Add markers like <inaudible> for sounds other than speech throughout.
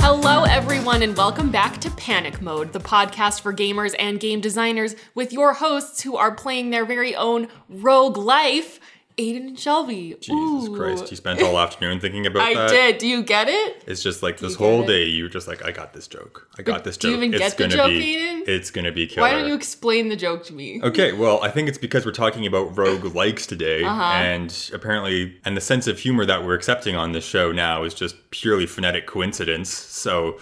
Hello, everyone, and welcome back to Panic Mode, the podcast for gamers and game designers, with your hosts who are playing their very own rogue life, Aiden and Shelby. Jesus Ooh. Christ, you spent all afternoon thinking about I that. I did. Do you get it? It's just like this whole day you were just like, I got this joke. I got this joke. do you even it's get the joke, be Aiden? it's gonna be killer. Why don't you explain the joke to me? Okay, well, I think it's because we're talking about rogue <laughs> likes today, Uh-huh. and apparently, and the sense of humor that we're accepting on this show now is just purely phonetic coincidence. So,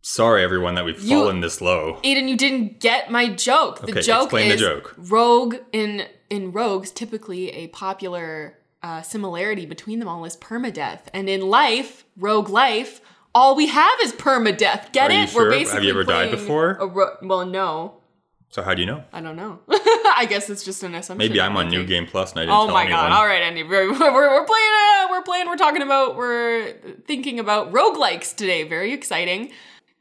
sorry everyone that we've You- fallen this low. Aiden, you didn't get my joke. The Okay, joke explain the is joke. rogue in in rogues. Typically, a popular uh, similarity between them all is permadeath, and in life, rogue life, all we have is permadeath. Get Are it? sure? We're Have you ever died before? Ro- well, no, So how do you know? I don't know. <laughs> I guess it's just an assumption. Maybe I'm on. New Game Plus and I didn't Oh tell my anyone. god! All right, Andy, we're, <laughs> we're, we're playing. Uh, we're playing. We're talking about. We're thinking about roguelikes today. Very exciting.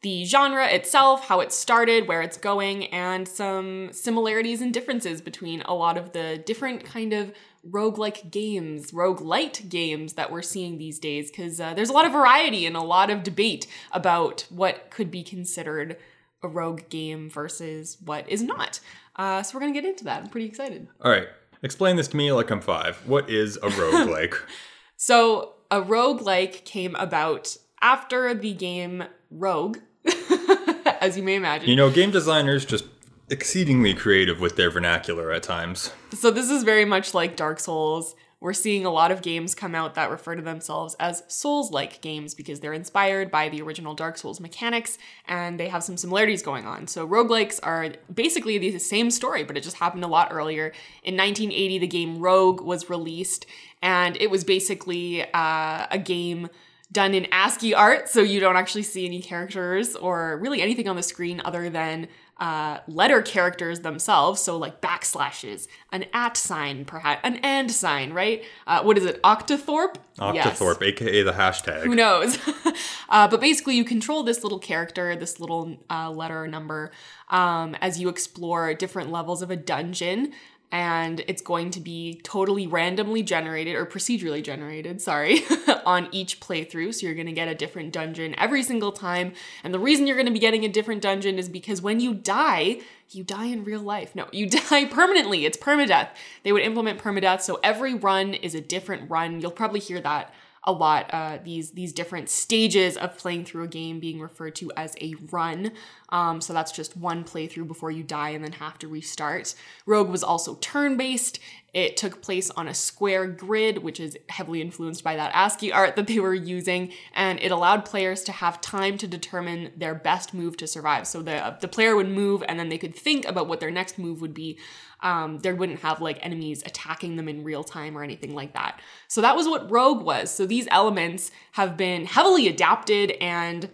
The genre itself, how it started, where it's going, and some similarities and differences between a lot of the different kind of roguelike games, roguelite games that we're seeing these days. Because uh, there's a lot of variety and a lot of debate about what could be considered a rogue game versus what is not. Uh, so we're gonna get into that. I'm pretty excited. All right, explain this to me like I'm five. What is a roguelike? <laughs> <laughs> So, a roguelike came about after the game Rogue, <laughs> as you may imagine. you know, game designers just exceedingly creative with their vernacular at times. so, this is very much like Dark Souls. We're seeing a lot of games come out that refer to themselves as Souls like games because they're inspired by the original Dark Souls mechanics and they have some similarities going on. So, roguelikes are basically the same story, but it just happened a lot earlier. In 1980, the game Rogue was released and it was basically uh, a game done in ASCII art, so you don't actually see any characters or really anything on the screen other than uh, letter characters themselves. So like backslashes, an at sign, perhaps an and sign, right? Uh, what is it? Octothorpe. Yes. Aka the hashtag. Who knows? <laughs> uh, but basically, you control this little character, this little uh, letter number, um, as you explore different levels of a dungeon. And it's going to be totally randomly generated or procedurally generated, sorry, <laughs> on each playthrough. So you're going to get a different dungeon every single time. And the reason you're going to be getting a different dungeon is because when you die, you die in real life. No, you <laughs> die permanently. It's permadeath. They would implement permadeath. So every run is a different run. You'll probably hear that a lot uh, these these different stages of playing through a game being referred to as a run um, so that's just one playthrough before you die and then have to restart rogue was also turn-based it took place on a square grid which is heavily influenced by that ascii art that they were using and it allowed players to have time to determine their best move to survive so the, the player would move and then they could think about what their next move would be um, there wouldn't have like enemies attacking them in real time or anything like that. So that was what Rogue was. So these elements have been heavily adapted and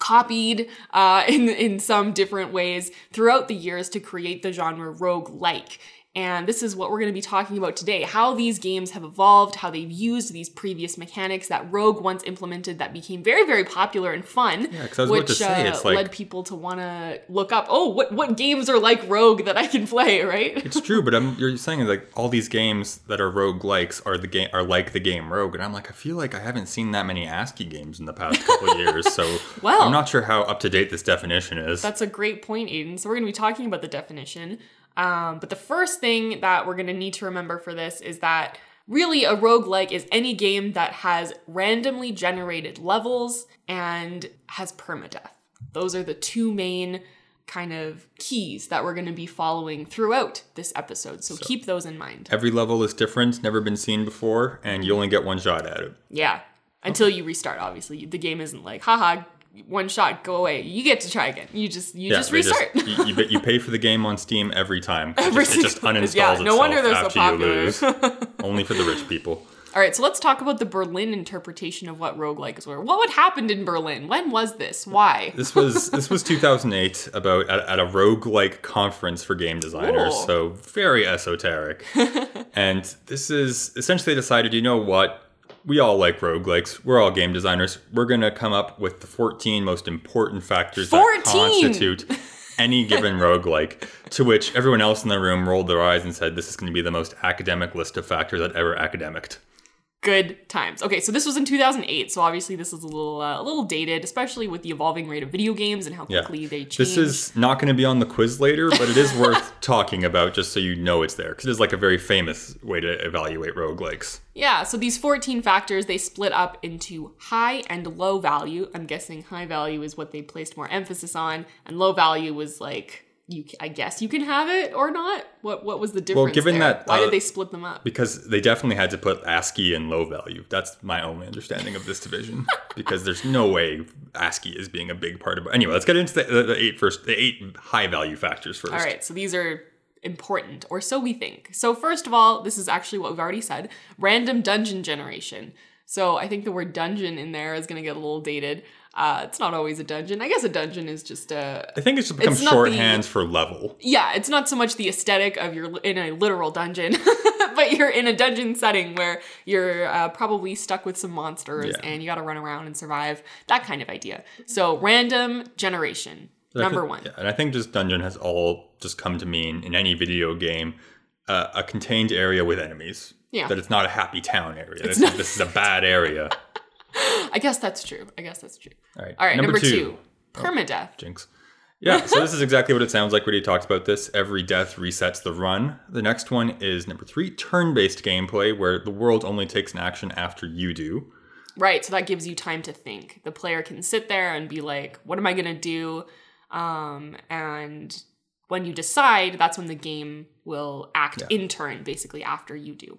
copied uh, <laughs> in in some different ways throughout the years to create the genre rogue-like. And this is what we're going to be talking about today how these games have evolved, how they've used these previous mechanics that Rogue once implemented that became very, very popular and fun. Yeah, 'cause I was which about to say, uh, it's like- led people to want to look up, oh, what, what games are like Rogue that I can play, <laughs> right? It's true, but I'm, you're saying like all these games that are rogue likes are the game are like the game Rogue, and I'm like I feel like I haven't seen that many ASCII games in the past couple years, so <laughs> Well- I'm not sure how up to date this definition is. That's a great point, Aiden. So we're going to be talking about the definition. Um, but the first thing that we're going to need to remember for this is that really a roguelike is any game that has randomly generated levels and has permadeath. Those are the two main kind of keys that we're going to be following throughout this episode. So, keep those in mind. Every level is different, never been seen before, and you only get one shot at it. Yeah. Until you restart, obviously. The game isn't like, haha, one shot, go away. You get to try again. You just you just they restart. you, you, you pay for the game on Steam every time. It <laughs> Every just, it just uninstalls yeah, no wonder they're so popular. you lose. <laughs> only for the rich people. All right, so let's talk about the Berlin interpretation of what roguelikes were. What would happened in Berlin? When was this? Why? This was this was 2008 about at, at a roguelike conference for game designers. Cool. So very esoteric. <laughs> and this is essentially decided, you know what? We all like roguelikes. We're all game designers. We're going to come up with the 14 most important factors 14? that constitute <laughs> any given roguelike, to which everyone else in the room rolled their eyes and said, This is going to be the most academic list of factors I've ever academicked. Good times. Okay, so this was in 2008, so obviously this is a little uh, a little dated, especially with the evolving rate of video games and how Yeah. quickly they change. This is not going to be on the quiz later, but it is worth <laughs> talking about just so you know it's there, because it is like a very famous way to evaluate roguelikes. Yeah, so these 14 factors they split up into high and low value. I'm guessing high value is what they placed more emphasis on, and low value was like you I guess you can have it or not. What what was the difference? Well, given there? that, why uh, did they split them up? Because they definitely had to put ASCII in low value. That's my only understanding of this division. <laughs> because there's no way ASCII is being a big part of it. Anyway, let's get into the, the, the eight first, the eight high value factors first. All right, so these are important, or so we think. So, first of all, this is actually what we've already said random dungeon generation. So, I think the word dungeon in there is going to get a little dated. Uh, it's not always a dungeon. I guess a dungeon is just a. I think it's just become It's not the- shorthands for level. Yeah, it's not so much the aesthetic of you're in a literal dungeon, <laughs> but you're in a dungeon setting where you're uh, probably stuck with some monsters Yeah. and you got to run around and survive. That kind of idea. So, random generation. I Number think- one. yeah, and I think just dungeon has all just come to mean in any video game uh, a contained area with enemies. Yeah. That it's not a happy town area. This, is, this is a bad area. <laughs> <laughs> I guess that's true. I guess that's true. All right. All right, number, two, permadeath. Jinx. Yeah, so this <laughs> is exactly what it sounds like when he talks about this. Every death resets the run. The next one is number three, turn based gameplay, where the world only takes an action after you do. Right, so that gives you time to think. The player can sit there and be like, what am I going to do? Um, and when you decide, that's when the game will act in turn, basically, after you do.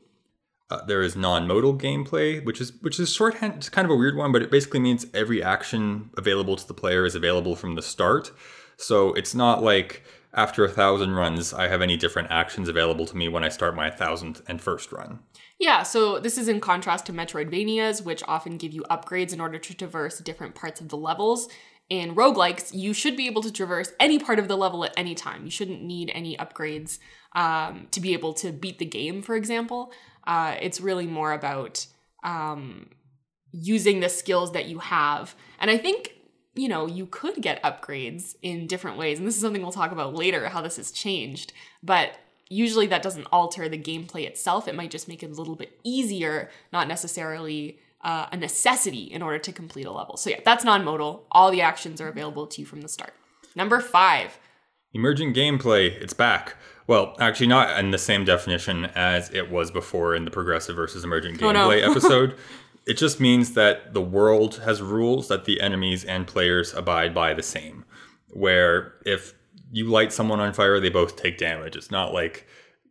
Uh, there is non-modal gameplay, which is which is shorthand. It's kind of a weird one, but it basically means every action available to the player is available from the start. So it's not like after a thousand runs, I have any different actions available to me when I start my thousandth and first run. Yeah, so this is in contrast to Metroidvanias, which often give you upgrades in order to traverse different parts of the levels. In roguelikes, you should be able to traverse any part of the level at any time. You shouldn't need any upgrades um, to be able to beat the game, for example. Uh, it's really more about um, using the skills that you have. And I think, you know, you could get upgrades in different ways. And this is something we'll talk about later, how this has changed. But usually that doesn't alter the gameplay itself. It might just make it a little bit easier, not necessarily uh, a necessity in order to complete a level. So, yeah, that's non modal. All the actions are available to you from the start. Number five. Emergent gameplay, it's back. Well, actually, not in the same definition as it was before in the progressive versus emergent Oh, no. gameplay <laughs> episode. It just means that the world has rules that the enemies and players abide by the same. Where if you light someone on fire, they both take damage. It's not like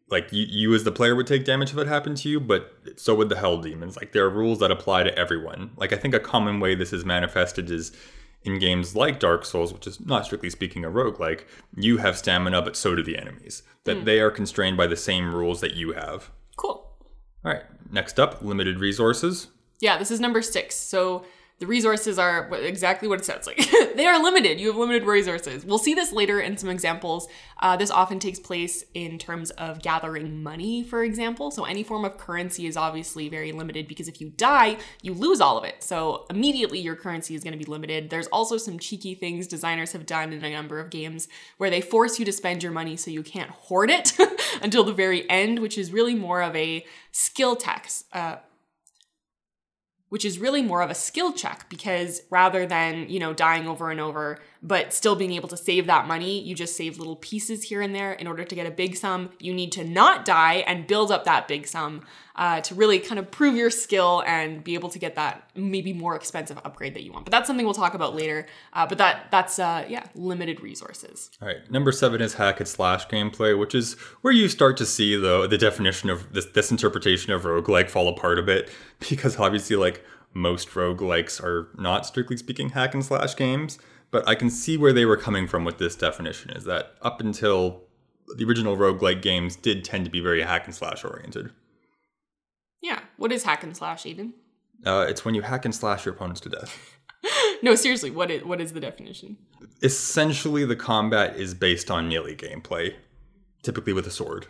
like you, you as the player would take damage if it happened to you, but so would the hell demons. Like there are rules that apply to everyone. Like I think a common way this is manifested is in games like Dark Souls, which is not strictly speaking a roguelike, you have stamina, but so do the enemies. That hmm. they are constrained by the same rules that you have. Cool. All right, next up, limited resources. Yeah, this is number six. So the resources are exactly what it sounds like. <laughs> they are limited. You have limited resources. We'll see this later in some examples. Uh, this often takes place in terms of gathering money, for example. So any form of currency is obviously very limited because if you die, you lose all of it. So immediately your currency is going to be limited. There's also some cheeky things designers have done in a number of games where they force you to spend your money so you can't hoard it <laughs> until the very end, which is really more of a skill tax. Uh, which is really more of a skill check because rather than, you know, dying over and over, but still being able to save that money, you just save little pieces here and there in order to get a big sum. You need to not die and build up that big sum uh, to really kind of prove your skill and be able to get that maybe more expensive upgrade that you want. But that's something we'll talk about later. Uh, but that that's uh, yeah, limited resources. All right, number seven is hack and slash gameplay, which is where you start to see the the definition of this this interpretation of roguelike fall apart a bit <laughs> because obviously like most roguelikes are not strictly speaking hack and slash games, but I can see where they were coming from with this definition is that up until the original roguelike games did tend to be very hack and slash oriented. Yeah. What is hack and slash, Aiden? Uh, it's when you hack and slash your opponents to death. <laughs> No, seriously, what is what is the definition? Essentially, the combat is based on melee gameplay, typically with a sword.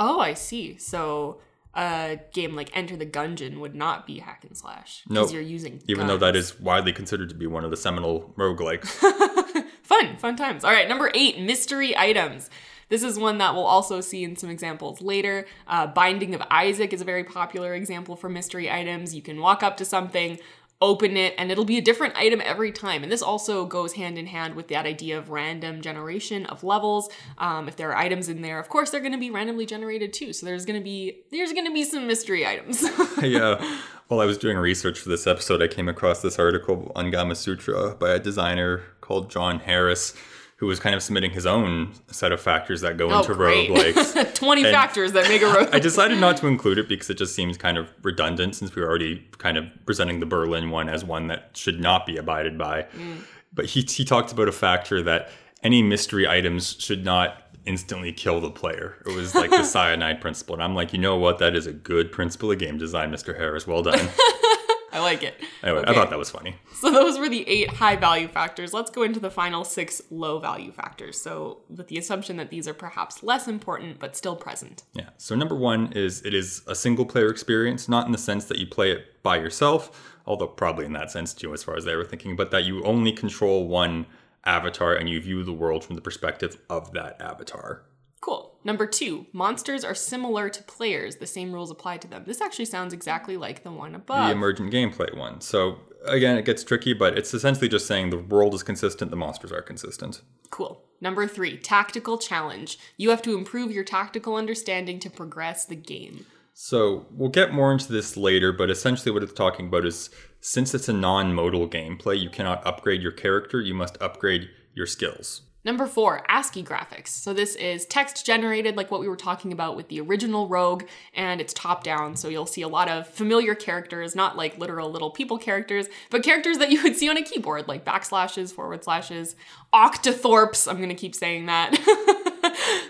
Oh, I see. So a game like Enter the Gungeon would not be hack and slash because Nope. you're using Even though that is widely considered to be one of the seminal roguelikes. <laughs> Fun, fun times. All right, number eight, mystery items. This is one that we'll also see in some examples later. Uh, Binding of Isaac is a very popular example for mystery items. You can walk up to something, open it, and it'll be a different item every time. And this also goes hand in hand with that idea of random generation of levels. Um, if there are items in there, of course they're going to be randomly generated too. So there's going to be there's going to be some mystery items. <laughs> yeah. While I was doing research for this episode, I came across this article on Gamasutra by a designer called John Harris who was kind of submitting his own set of factors that go Oh, into great. roguelikes. <laughs> 20 And factors that make a <laughs> rogue. I decided not to include it because it just seems kind of redundant since we were already kind of presenting the Berlin one as one that should not be abided by. Mm. But he, he talked about a factor that any mystery items should not instantly kill the player. It was like the <laughs> cyanide principle. And I'm like, you know what? That is a good principle of game design, Mr. Harris. Well done. I like it. Anyway, I thought that was funny. So those were the eight high value factors. Let's go into the final six low value factors. So with the assumption that these are perhaps less important but still present. Yeah. So number one is it is a single player experience, not in the sense that you play it by yourself, although probably in that sense too, as far as they were thinking, but that you only control one avatar and you view the world from the perspective of that avatar. Cool. Number two, monsters are similar to players. The same rules apply to them. This actually sounds exactly like the one above. The emergent gameplay one. So again, it gets tricky, but it's essentially just saying the world is consistent, the monsters are consistent. cool. Number three, tactical challenge. You have to improve your tactical understanding to progress the game. So we'll get more into this later, but essentially what it's talking about is since it's a non-modal gameplay, you cannot upgrade your character, you must upgrade your skills. Number four, ASCII graphics. So this is text generated, like what we were talking about with the original Rogue, and it's top down. So you'll see a lot of familiar characters, not like literal little people characters, but characters that you would see on a keyboard, like backslashes, forward slashes, octothorpes. I'm gonna keep saying that.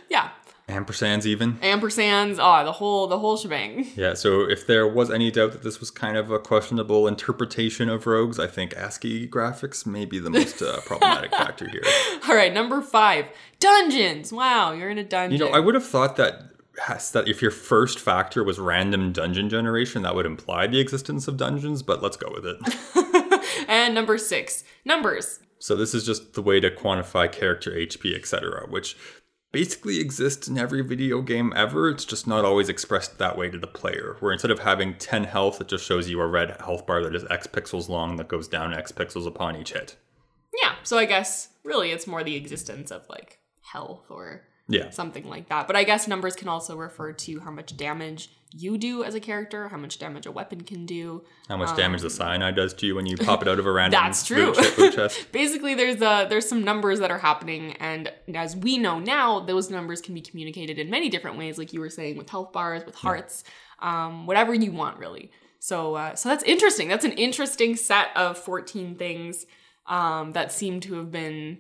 <laughs> yeah, Ampersands even. ampersands. Oh, the whole the whole shebang. <laughs> Yeah, so if there was any doubt that this was kind of a questionable interpretation of rogues, I think ASCII graphics may be the most uh, <laughs> problematic factor here. All right, number five, dungeons. Wow, you're in a dungeon. You know, I would have thought that has, that if your first factor was random dungeon generation, that would imply the existence of dungeons, but let's go with it. <laughs> and number six, numbers. so this is just the way to quantify character HP, etc., which basically exists in every video game ever. It's just not always expressed that way to the player. Where instead of having 10 health, it just shows you a red health bar that is X pixels long that goes down X pixels upon each hit. Yeah, so I guess really it's more the existence of like health or Yeah. something like that. But I guess numbers can also refer to how much damage you do as a character, how much damage a weapon can do. How much damage the cyanide does to you when you pop it out of a random Um, That's true. loot che- loot chest. Basically, there's uh there's some numbers that are happening, and as we know now, those numbers can be communicated in many different ways, like you were saying, with health bars, with hearts, um, whatever you want, really. So uh, so that's interesting. That's an interesting set of 14 things um, that seem to have been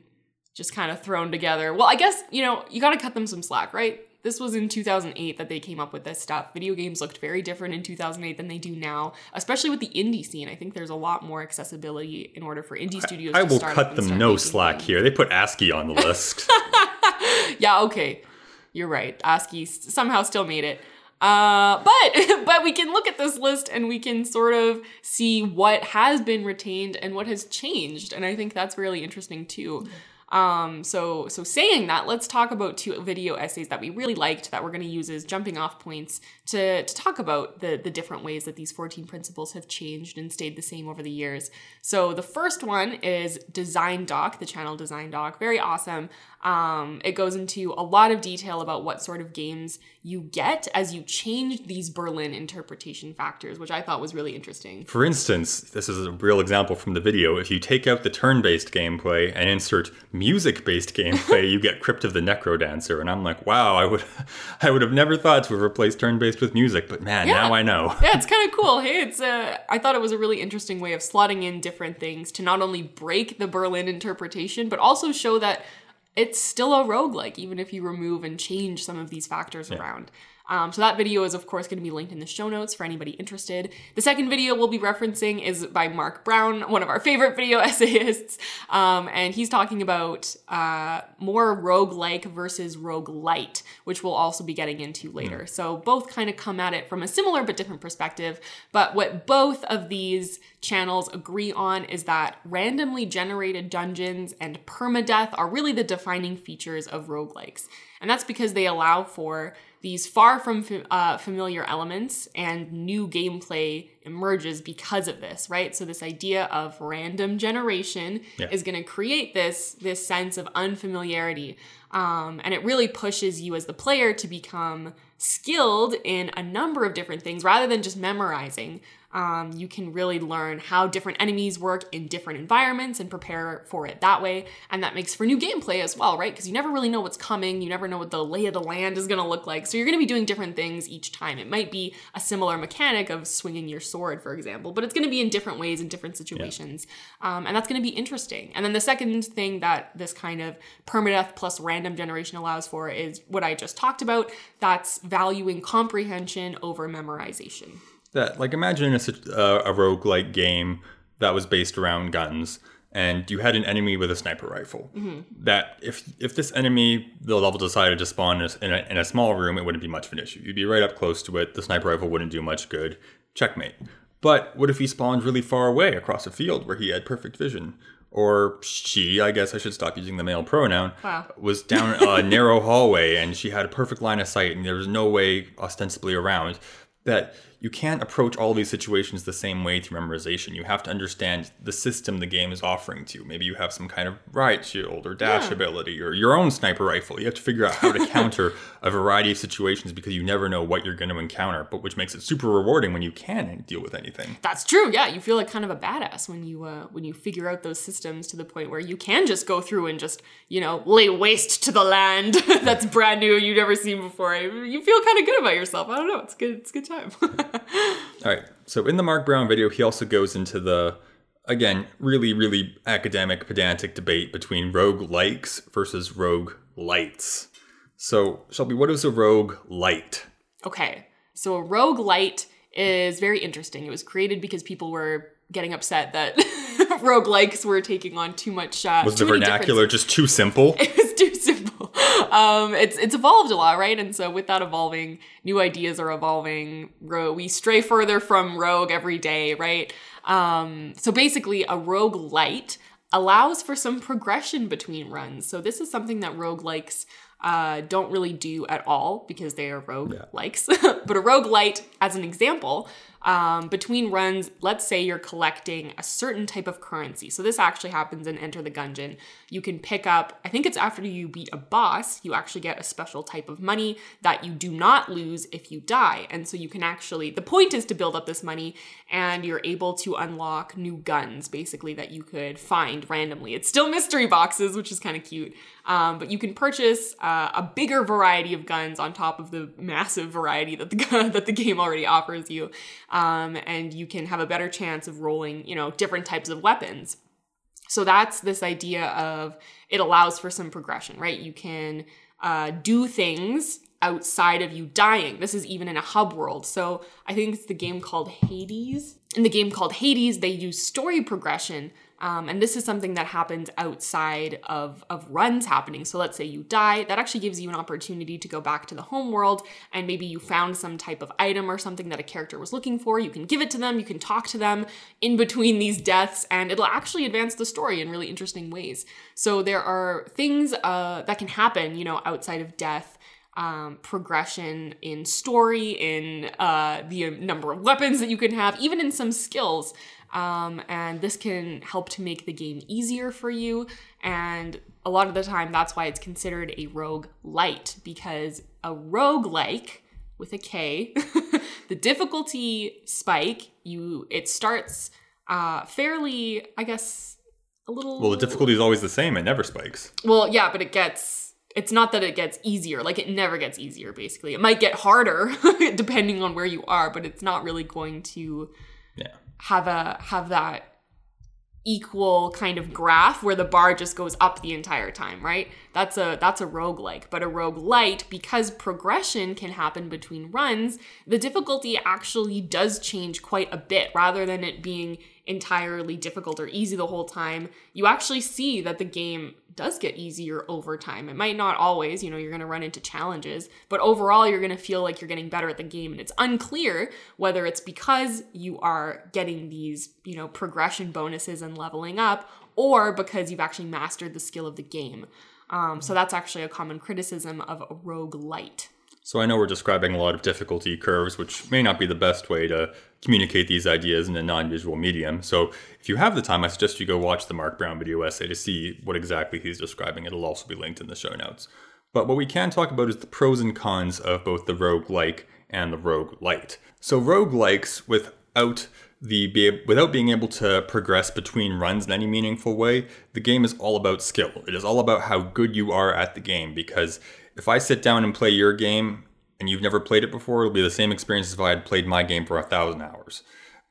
just kind of thrown together. Well, I guess you know you got to cut them some slack, right? This was in 2008 that they came up with this stuff. Video games looked very different in 2008 than they do now, especially with the indie scene. I think there's a lot more accessibility in order for indie studios. I to will cut them no slack games. here. They put ASCII on the list. <laughs> Yeah, okay, you're right. ASCII somehow still made it. Uh, but <laughs> but we can look at this list and we can sort of see what has been retained and what has changed, and I think that's really interesting too. Um, so so saying that, let's talk about two video essays that we really liked that we're going to use as jumping off points to to talk about the the different ways that these 14 principles have changed and stayed the same over the years. So the first one is Design Doc, the channel Design Doc, very awesome. Um, it goes into a lot of detail about what sort of games you get as you change these Berlin interpretation factors, which I thought was really interesting. For instance, this is a real example from the video. If you take out the turn-based gameplay and insert music-based gameplay, you get Crypt of the NecroDancer. And I'm like, wow, I would, <laughs> I would have never thought to have replaced turn-based with music, but man, Yeah. now I know. <laughs> yeah, it's kind of cool. Hey, it's uh, I thought it was a really interesting way of slotting in different things to not only break the Berlin interpretation, but also show that it's still a roguelike, even if you remove and change some of these factors around. Um, so that video is of course going to be linked in the show notes for anybody interested. The second video we'll be referencing is by Mark Brown, one of our favorite <laughs> video essayists, um, and he's talking about uh, more rogue-like versus rogue-lite, which we'll also be getting into later. So both kind of come at it from a similar but different perspective. But what both of these channels agree on is that randomly generated dungeons and permadeath are really the defining features of roguelikes. And that's because they allow for these far from uh, familiar elements and new gameplay emerges because of this right so this idea of random generation Yeah. is going to create this this sense of unfamiliarity um, and it really pushes you as the player to become skilled in a number of different things rather than just memorizing um, you can really learn how different enemies work in different environments and prepare for it that way. And that makes for new gameplay as well, right? Because you never really know what's coming. You never know what the lay of the land is going to look like. So you're going to be doing different things each time. It might be a similar mechanic of swinging your sword, for example, but it's going to be in different ways in different situations. Um, and that's going to be interesting. And then the second thing that this kind of permadeath plus random generation allows for is what I just talked about. That's valuing comprehension over memorization. That like imagine a, uh, a roguelike game that was based around guns and you had an enemy with a sniper rifle. That if if this enemy the level decided to spawn in a, in, a, in a small room it wouldn't be much of an issue. You'd be right up close to it the sniper rifle wouldn't do much good. Checkmate. But what if he spawned really far away across a field where he had perfect vision? Or she i guess i should stop using the male pronoun Wow. was down a <laughs> narrow hallway and she had a perfect line of sight and there was no way ostensibly around that you can't approach all these situations the same way through memorization. You have to understand the system the game is offering to you. Maybe you have some kind of riot shield or dash Yeah. ability or your own sniper rifle. You have to figure out how to <laughs> counter a variety of situations because you never know what you're going to encounter, but which makes it super rewarding when you can deal with anything. That's true. Yeah, you feel like kind of a badass when you uh, when you figure out those systems to the point where you can just go through and just you know lay waste to the land <laughs> that's brand new you've never seen before. You feel kind of good about yourself. I don't know. It's good. It's a good time. <laughs> <laughs> All right. So in the Mark Brown video, he also goes into the again really really academic pedantic debate between rogue likes versus rogue lites. So Shelby, what is a rogue lite? Okay, so a rogue lite is very interesting. It was created because people were getting upset that <laughs> rogue likes were taking on too much. Uh, Was too the vernacular just too simple? <laughs> it was too simple. <laughs> Um, it's it's evolved a lot, right? And so with that evolving, new ideas are evolving. Ro- we stray further from rogue every day, right? Um, so basically, a rogue lite allows for some progression between runs. So this is something that rogue likes uh, don't really do at all because they are rogue likes. <laughs> but a rogue lite, as an example, um, between runs, let's say you're collecting a certain type of currency. So this actually happens in Enter the Gungeon. You can pick up, I think it's after you beat a boss, you actually get a special type of money that you do not lose if you die. And so you can actually, the point is to build up this money and you're able to unlock new guns basically that you could find randomly. It's still mystery boxes, which is kind of cute. Um, but you can purchase uh, a bigger variety of guns on top of the massive variety that the <laughs> that the game already offers you, um, and you can have a better chance of rolling, you know, different types of weapons. So that's this idea of it allows for some progression, right? You can uh, do things outside of you dying. This is even in a hub world. So I think it's the game called Hades. In the game called Hades, they use story progression. Um, and this is something that happens outside of, of runs happening. So let's say you die, that actually gives you an opportunity to go back to the home world and maybe you found some type of item or something that a character was looking for. You can give it to them, you can talk to them in between these deaths, and it'll actually advance the story in really interesting ways. So there are things uh, that can happen, you know, outside of death um, progression in story, in uh, the number of weapons that you can have, even in some skills. Um, and this can help to make the game easier for you. And a lot of the time, that's why it's considered a rogue lite, because a rogue like with a K, <laughs> the difficulty spike, you it starts uh, fairly, I guess, a little. Well, the difficulty is always the same. It never spikes. Well, yeah, but it gets it's not that it gets easier. Like it never gets easier basically. It might get harder <laughs> depending on where you are, but it's not really going to Yeah. have a have that equal kind of graph where the bar just goes up the entire time, right? That's a that's a roguelike. But a rogue lite because progression can happen between runs, the difficulty actually does change quite a bit rather than it being entirely difficult or easy the whole time. You actually see that the game does get easier over time. It might not always, you know, you're going to run into challenges, but overall you're going to feel like you're getting better at the game and it's unclear whether it's because you are getting these, you know, progression bonuses and leveling up or because you've actually mastered the skill of the game. Um, so that's actually a common criticism of a rogue lite. So I know we're describing a lot of difficulty curves, which may not be the best way to communicate these ideas in a non-visual medium. So if you have the time, I suggest you go watch the Mark Brown video essay to see what exactly he's describing. It'll also be linked in the show notes. But what we can talk about is the pros and cons of both the rogue-like and the rogue-lite. So rogue-likes without the without being able to progress between runs in any meaningful way, the game is all about skill. It is all about how good you are at the game because if I sit down and play your game and you've never played it before, it'll be the same experience as if I had played my game for a thousand hours.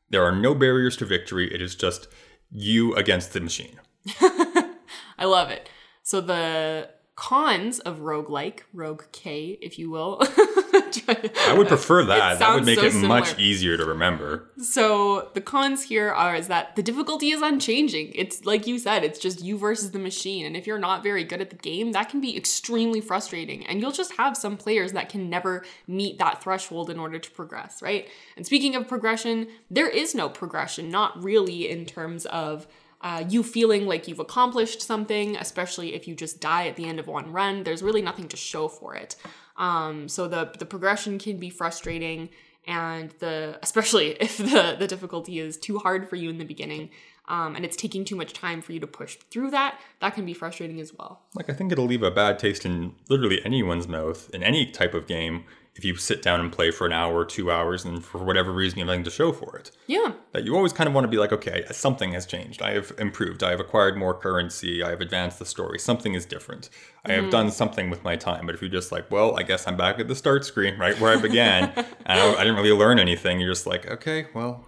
There are no barriers to victory. It is just you against the machine. <laughs> I love it. So the cons of roguelike, rogue K, if you will. <laughs> <laughs> I would prefer that. That would make so it similar. much easier to remember. So the cons here are is that the difficulty is unchanging. It's like you said, it's just you versus the machine. And if you're not very good at the game, that can be extremely frustrating. And you'll just have some players that can never meet that threshold in order to progress, right? And speaking of progression, there is no progression, not really in terms of uh, you feeling like you've accomplished something, especially if you just die at the end of one run. There's really nothing to show for it. Um, so the the progression can be frustrating, and the <laughs> especially if the the difficulty is too hard for you in the beginning. Um, and it's taking too much time for you to push through that, that can be frustrating as well. Like, I think it'll leave a bad taste in literally anyone's mouth in any type of game if you sit down and play for an hour or two hours and for whatever reason you have nothing to show for it. Yeah. That you always kind of want to be like, okay, something has changed. I have improved. I have acquired more currency. I have advanced the story. Something is different. I have mm. done something with my time. But if you're just like, well, I guess I'm back at the start screen, right where I began, <laughs> and I, I didn't really learn anything, you're just like, okay, well,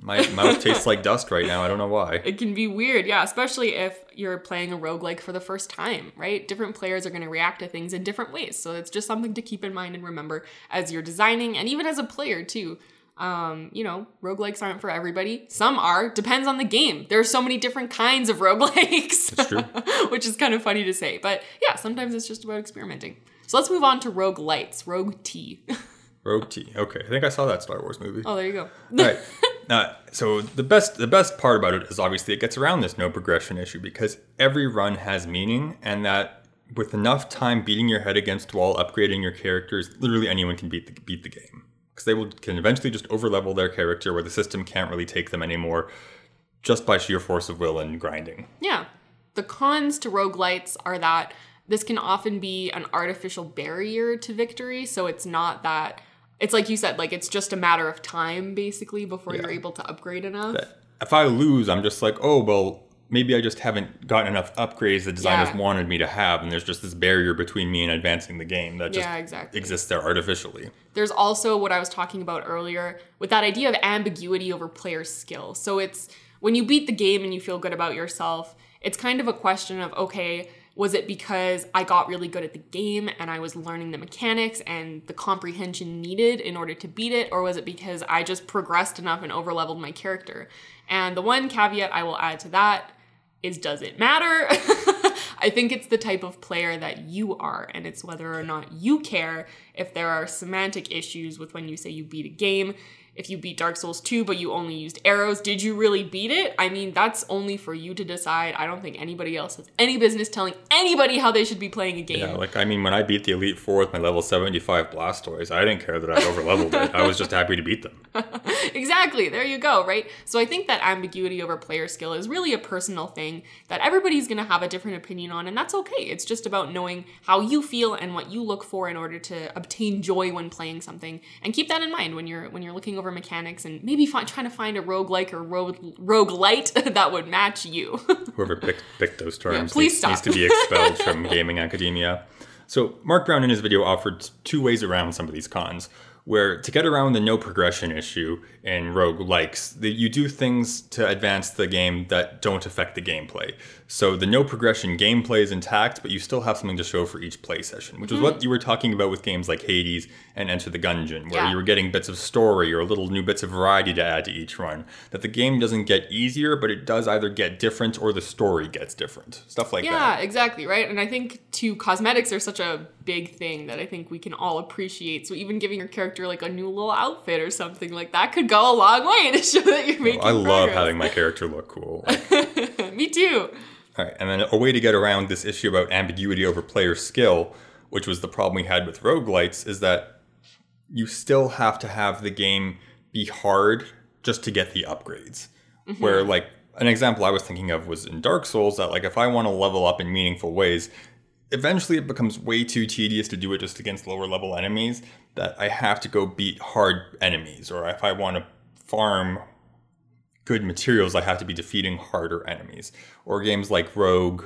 my mouth tastes like dust right now. I don't know why. It can be weird, yeah, especially if you're playing a roguelike for the first time, right? Different players are going to react to things in different ways. So it's just something to keep in mind and remember as you're designing and even as a player, too. Um, you know, roguelikes aren't for everybody. Some are, depends on the game. There are so many different kinds of <laughs> roguelikes. That's true. <laughs> which is kind of funny to say. But yeah, sometimes it's just about experimenting. So let's move on to rogue lites, rogue T. <laughs> rogue T. Okay, I think I saw that Star Wars movie. Oh, there you go. All right. So the best the best part about it is obviously it gets around this no progression issue because every run has meaning and that with enough time beating your head against wall upgrading your characters literally anyone can beat the, beat the game because they will can eventually just overlevel their character where the system can't really take them anymore just by sheer force of will and grinding. Yeah. The cons to roguelites are that this can often be an artificial barrier to victory, so it's not that it's like you said, like it's just a matter of time basically before yeah. you're able to upgrade enough. If I lose, I'm just like, oh well, maybe I just haven't gotten enough upgrades the designers yeah. wanted me to have, and there's just this barrier between me and advancing the game that just yeah, exactly. exists there artificially. There's also what I was talking about earlier with that idea of ambiguity over player skill. So it's when you beat the game and you feel good about yourself, it's kind of a question of okay was it because I got really good at the game and I was learning the mechanics and the comprehension needed in order to beat it? Or was it because I just progressed enough and overleveled my character? And the one caveat I will add to that is does it matter? <laughs> I think it's the type of player that you are, and it's whether or not you care if there are semantic issues with when you say you beat a game if you beat Dark Souls 2 but you only used arrows, did you really beat it? I mean, that's only for you to decide. I don't think anybody else has any business telling anybody how they should be playing a game. Yeah, like I mean, when I beat the Elite 4 with my level 75 Blastoise, I didn't care that I overleveled it. I was just happy to beat them. <laughs> exactly. There you go, right? So I think that ambiguity over player skill is really a personal thing that everybody's going to have a different opinion on and that's okay. It's just about knowing how you feel and what you look for in order to obtain joy when playing something. And keep that in mind when you're when you're looking over mechanics and maybe find, trying to find a rogue-like or rogue roguelite <laughs> that would match you. <laughs> Whoever picked, picked those terms yeah, please needs, stop. needs to be expelled from <laughs> gaming academia. So Mark Brown in his video offered two ways around some of these cons. where to get around the no progression issue in rogue likes that you do things to advance the game that don't affect the gameplay so the no progression gameplay is intact but you still have something to show for each play session which is what mm-hmm. you were talking about with games like hades and enter the gungeon where Yeah. you were getting bits of story or little new bits of variety to add to each run that the game doesn't get easier but it does either get different or the story gets different stuff like Yeah, that Yeah, exactly, right? And I think too cosmetics are such a big thing that I think we can all appreciate. So even giving your character like a new little outfit or something like that could go a long way to show that you're making i love progress. having my <laughs> character look cool <laughs> Me too. All right, and then a way to get around this issue about ambiguity over player skill, which was the problem we had with roguelites, is that you still have to have the game be hard just to get the upgrades. Mm-hmm. Where, like, an example I was thinking of was in Dark Souls that, like, if I want to level up in meaningful ways, eventually it becomes way too tedious to do it just against lower level enemies that I have to go beat hard enemies. Or if I want to farm good materials, I have to be defeating harder enemies. Or games like Rogue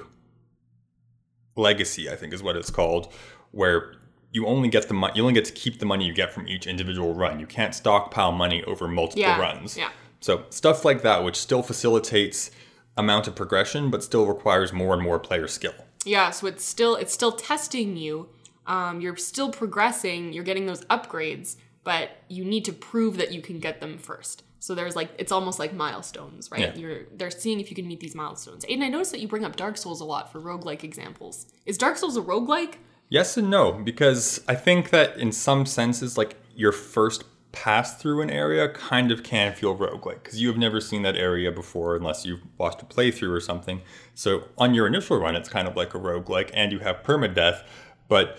Legacy, I think is what it's called, where you only get the money, you only get to keep the money you get from each individual run. You can't stockpile money over multiple Yeah, runs. yeah. So stuff like that, which still facilitates amount of progression, but still requires more and more player skill. Yeah, so it's still it's still testing you. Um, you're still progressing. You're getting those upgrades, but you need to prove that you can get them first. So there's like it's almost like milestones, right? Yeah. You're they're seeing if you can meet these milestones. Aiden, I noticed that you bring up Dark Souls a lot for roguelike examples. Is Dark Souls a roguelike? Yes and no, because I think that in some senses, like your first pass through an area kind of can feel roguelike because you have never seen that area before unless you've watched a playthrough or something. So on your initial run, it's kind of like a roguelike and you have permadeath, but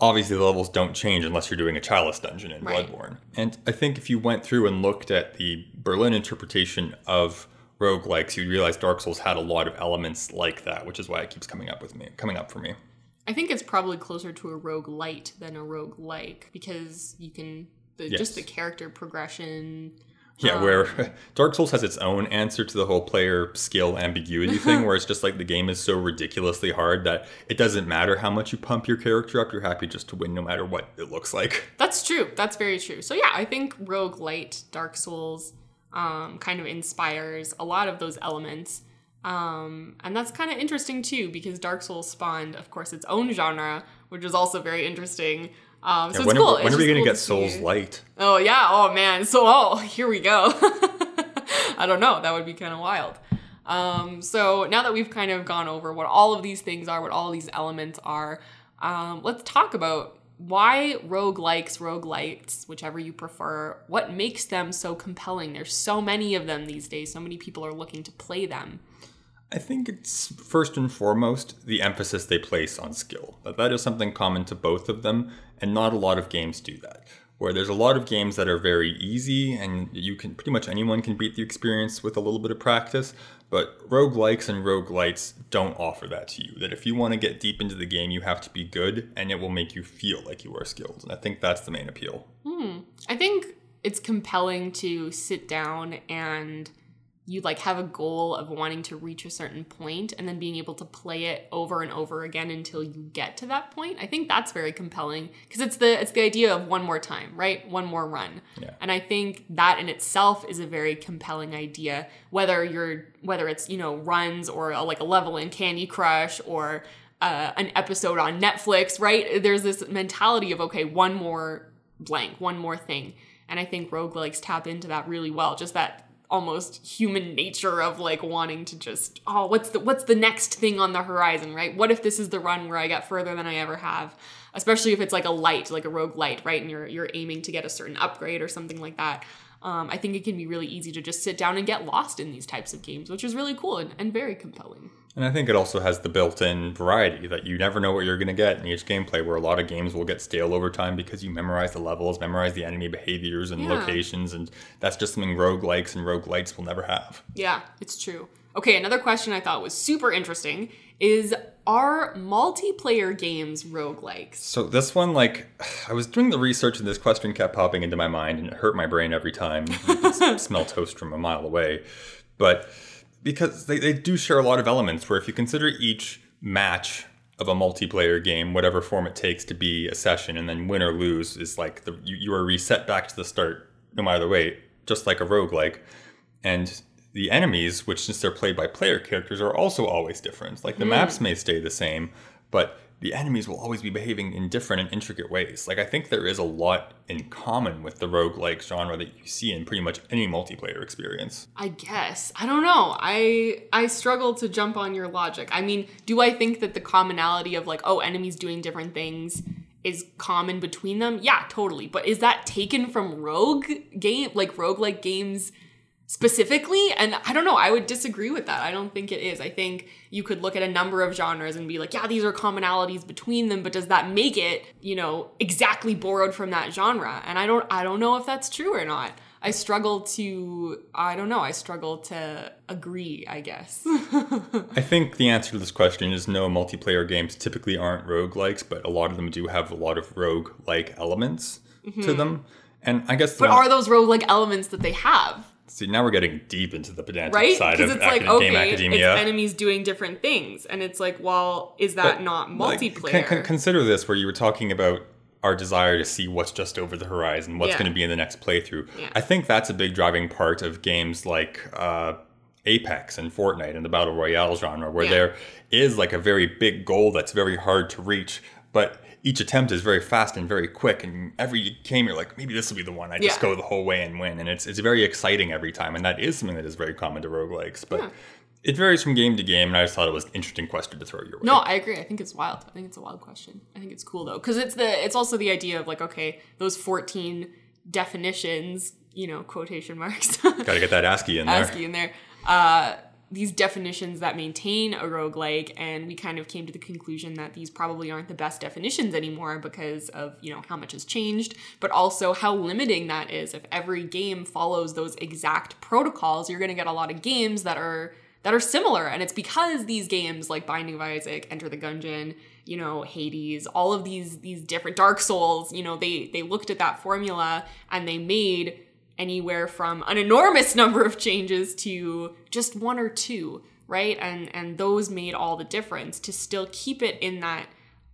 obviously the levels don't change unless you're doing a chalice dungeon in Right. Bloodborne. And I think if you went through and looked at the Berlin interpretation of roguelikes, you'd realize Dark Souls had a lot of elements like that, which is why it keeps coming up with me, coming up for me. I think it's probably closer to a rogue lite than a rogue like because you can the, just the character progression. Yeah, where <laughs> Dark Souls has its own answer to the whole player skill ambiguity thing, <laughs> where it's just like the game is so ridiculously hard that it doesn't matter how much you pump your character up, you're happy just to win no matter what it looks like. <laughs> That's true. That's very true. So yeah, I think Rogue Lite, Dark Souls, um, kind of inspires a lot of those elements. Um, and that's kind of interesting too, because Dark Souls spawned, of course, its own genre, which is also very interesting. Um, so Yeah, it's when, cool. are, when are we going cool to to get Souls Lite? Oh yeah. Oh man. So oh, <laughs> here we go. <laughs> I don't know. That would be kind of wild. Um, so now that we've kind of gone over what all of these things are, what all these elements are, um, let's talk about why rogue likes, rogue lites, whichever you prefer, what makes them so compelling. There's so many of them these days. So many people are looking to play them. I think it's first and foremost the emphasis they place on skill. That that is something common to both of them, and not a lot of games do that. Where there's a lot of games that are very easy, and you can pretty much anyone can beat the experience with a little bit of practice. But roguelikes and rogue roguelites don't offer that to you. That if you want to get deep into the game, you have to be good, and it will make you feel like you are skilled. And I think that's the main appeal. Hmm. I think it's compelling to sit down and you like have a goal of wanting to reach a certain point and then being able to play it over and over again until you get to that point. I think that's very compelling because it's the it's the idea of one more time, right? One more run. Yeah. And I think that in itself is a very compelling idea whether you're whether it's, you know, runs or a, like a level in Candy Crush or uh, an episode on Netflix, right? There's this mentality of okay, one more blank, one more thing. And I think roguelikes tap into that really well. Just that almost human nature of like wanting to just, oh, what's the what's the next thing on the horizon, right? What if this is the run where I get further than I ever have? Especially if it's like a light, like a rogue lite, right? And you're you're aiming to get a certain upgrade or something like that. Um, I think it can be really easy to just sit down and get lost in these types of games, which is really cool and, and very compelling. And I think it also has the built-in variety that you never know what you're going to get in each gameplay. Where a lot of games will get stale over time because you memorize the levels, memorize the enemy behaviors and Yeah. locations, and that's just something roguelikes and roguelites will never have. Yeah, it's true. Okay, another question I thought was super interesting is are multiplayer games roguelikes? So this one, like, <sighs> I was doing the research and this question kept popping into my mind and it hurt my brain every time. <laughs> You could s- smell toast from a mile away. But because they, they do share a lot of elements where if you consider each match of a multiplayer game, whatever form it takes to be a session, and then win or lose is like the you, you are reset back to the start no matter the way, just like a roguelike. And the enemies, which since they're played by player characters, are also always different. Like the mm. maps may stay the same, but the enemies will always be behaving in different and intricate ways. Like I think there is a lot in common with the roguelike genre that you see in pretty much any multiplayer experience. I guess. I don't know. I I struggle to jump on your logic. I mean, do I think that the commonality of like, oh, enemies doing different things is common between them? Yeah, totally. But is that taken from rogue game like roguelike games specifically and i don't know i would disagree with that. I don't think it is. I think you could look at a number of genres and be like yeah these are commonalities between them but does that make it you know exactly borrowed from that genre? And i don't i don't know if that's true or not. I struggle to i don't know i struggle to agree i guess. <laughs> I think the answer to this question is no multiplayer games typically aren't rogue-likes but a lot of them do have a lot of rogue-like elements mm-hmm. to them. And i guess but are those rogue-like elements that they have See, now we're getting deep into the pedantic right? side of the game. Because it's like, okay, game academia. It's enemies doing different things, and it's like, well, is that but, not multiplayer? Like, con- consider this, where you were talking about our desire to see what's just over the horizon, what's yeah. going to be in the next playthrough. Yeah. I think that's a big driving part of games like uh, Apex and Fortnite and the battle royale genre, where yeah. there is like a very big goal that's very hard to reach, but each attempt is very fast and very quick and every game you're like maybe this will be the one. I just yeah. go the whole way and win and it's it's very exciting every time and that is something that is very common to roguelikes but yeah. it varies from game to game and i just thought it was an interesting question to throw your way. No i agree. I think it's wild. I think it's a wild question. I think it's cool though because it's the it's also the idea of like okay those 14 definitions you know quotation marks. Gotta get that ascii in <laughs> there. Ascii in there. Uh these definitions that maintain a roguelike and we kind of came to the conclusion that these probably aren't the best definitions anymore because of you know how much has changed but also how limiting that is. If every game follows those exact protocols you're going to get a lot of games that are that are similar and it's because these games like binding of isaac enter the gungeon you know hades all of these these different dark souls you know they they looked at that formula and they made anywhere from an enormous <laughs> number of changes to just one or two, right? And and those made all the difference to still keep it in that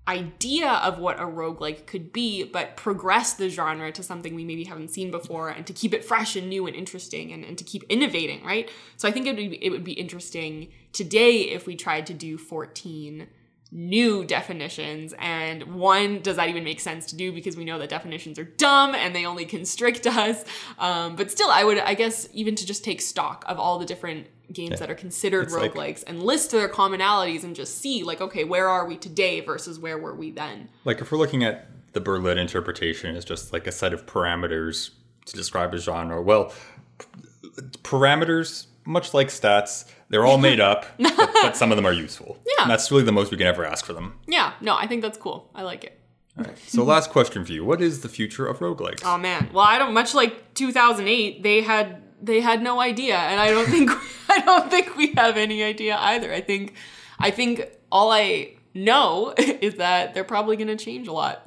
idea of what a roguelike could be, but progress the genre to something we maybe haven't seen before and to keep it fresh and new and interesting and, and to keep innovating, right? So I think it would be, it would be interesting today if we tried to do 14 new definitions and one does that even make sense to do? Because we know that definitions are dumb and they only constrict <laughs> us. Um, but still i would i guess even to just take stock of all the different games yeah. that are considered it's roguelikes like, and list their commonalities and just see like okay where are we today versus where were we then? Like if we're looking at the berlin interpretation as just like a set of parameters to describe a genre well parameters much like stats they're all made up, <laughs> but, but, some of them are useful. <laughs> Yeah. And that's really the most we can ever ask for them. Yeah, no, I think that's cool. I like it. All right. So last question for you. What is the future of roguelikes? Oh man. Well, I don't much like 2008, they had they had no idea and I don't think <laughs> I don't think we have any idea either. I think I think all I know is that they're probably going to change a lot.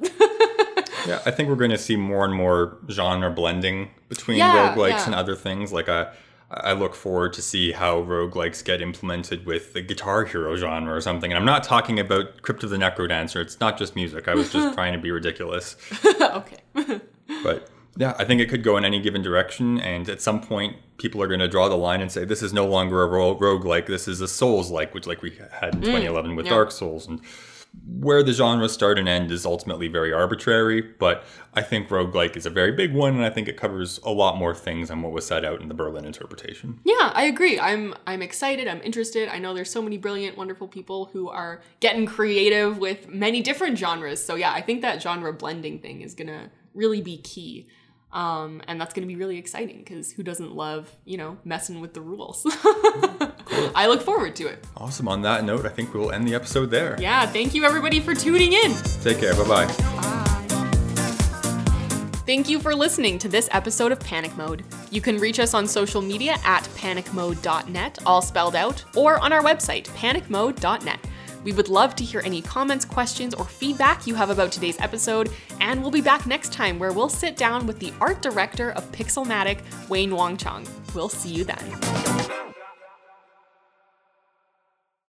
yeah, I think we're going to see more and more genre blending between yeah, roguelikes yeah. and other things like a I look forward to see how roguelikes get implemented with the Guitar Hero genre or something. And I'm not talking about Crypt of the NecroDancer. It's not just music. I was just <laughs> trying to be ridiculous. <laughs> okay. <laughs> but yeah, I think it could go in any given direction. And at some point, people are going to draw the line and say, this is no longer a rogue like, this is a Souls like, which like we had in 2011 mm, with yeah. Dark Souls. And where the genres start and end is ultimately very arbitrary, but I think roguelike is a very big one and I think it covers a lot more things than what was set out in the Berlin interpretation. Yeah, I agree. I'm I'm excited, I'm interested. I know there's so many brilliant, wonderful people who are getting creative with many different genres. So yeah, I think that genre blending thing is going to really be key. Um, and that's going to be really exciting because who doesn't love, you know, messing with the rules? <laughs> I look forward to it. Awesome. On that note, I think we'll end the episode there. Yeah. Thank you, everybody, for tuning in. Take care. Bye-bye. Bye. Thank you for listening to this episode of Panic Mode. You can reach us on social media at panicmodedotnet, all spelled out, or on our website, panicmode.net. We would love to hear any comments, questions, or feedback you have about today's episode, and we'll be back next time where we'll sit down with the art director of Pixelmatic, Wayne Wong Chung. We'll see you then.